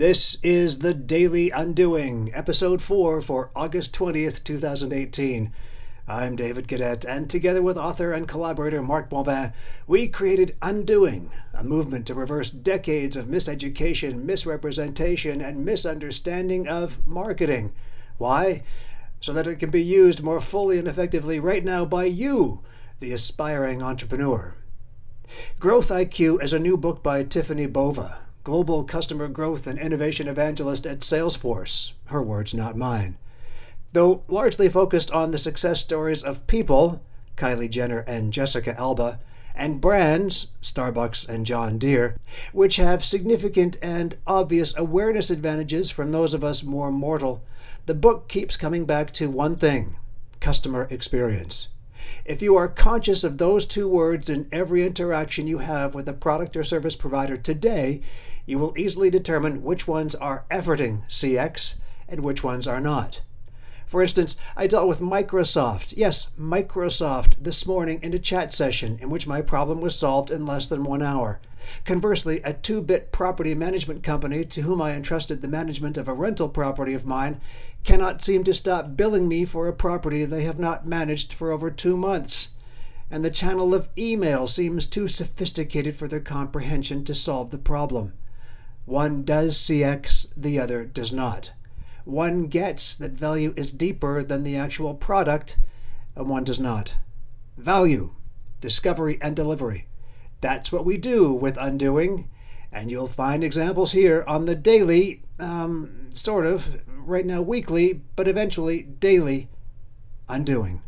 This is the Daily Undoing, episode 4 for August 20th, 2018. I'm David Cadet, and together with author and collaborator Mark Bonvin, we created Undoing, a movement to reverse decades of miseducation, misrepresentation, and misunderstanding of marketing. Why? So that it can be used more fully and effectively right now by you, the aspiring entrepreneur. Growth IQ is a new book by Tiffany Bova, global customer growth and innovation evangelist at Salesforce. Her words, not mine. Though largely focused on the success stories of people, Kylie Jenner and Jessica Alba, and brands, Starbucks and John Deere, which have significant and obvious awareness advantages from those of us more mortal, the book keeps coming back to one thing customer experience. If you are conscious of those two words in every interaction you have with a product or service provider today, you will easily determine which ones are efforting CX and which ones are not. For instance, I dealt with Microsoft, yes, Microsoft, this morning in a chat session in which my problem was solved in less than one hour. Conversely, a two bit property management company to whom I entrusted the management of a rental property of mine cannot seem to stop billing me for a property they have not managed for over two months. And the channel of email seems too sophisticated for their comprehension to solve the problem. One does CX, the other does not. One gets that value is deeper than the actual product, and one does not. Value, discovery, and delivery. That's what we do with Undoing, and you'll find examples here on the daily, um, sort of, right now weekly, but eventually daily Undoing.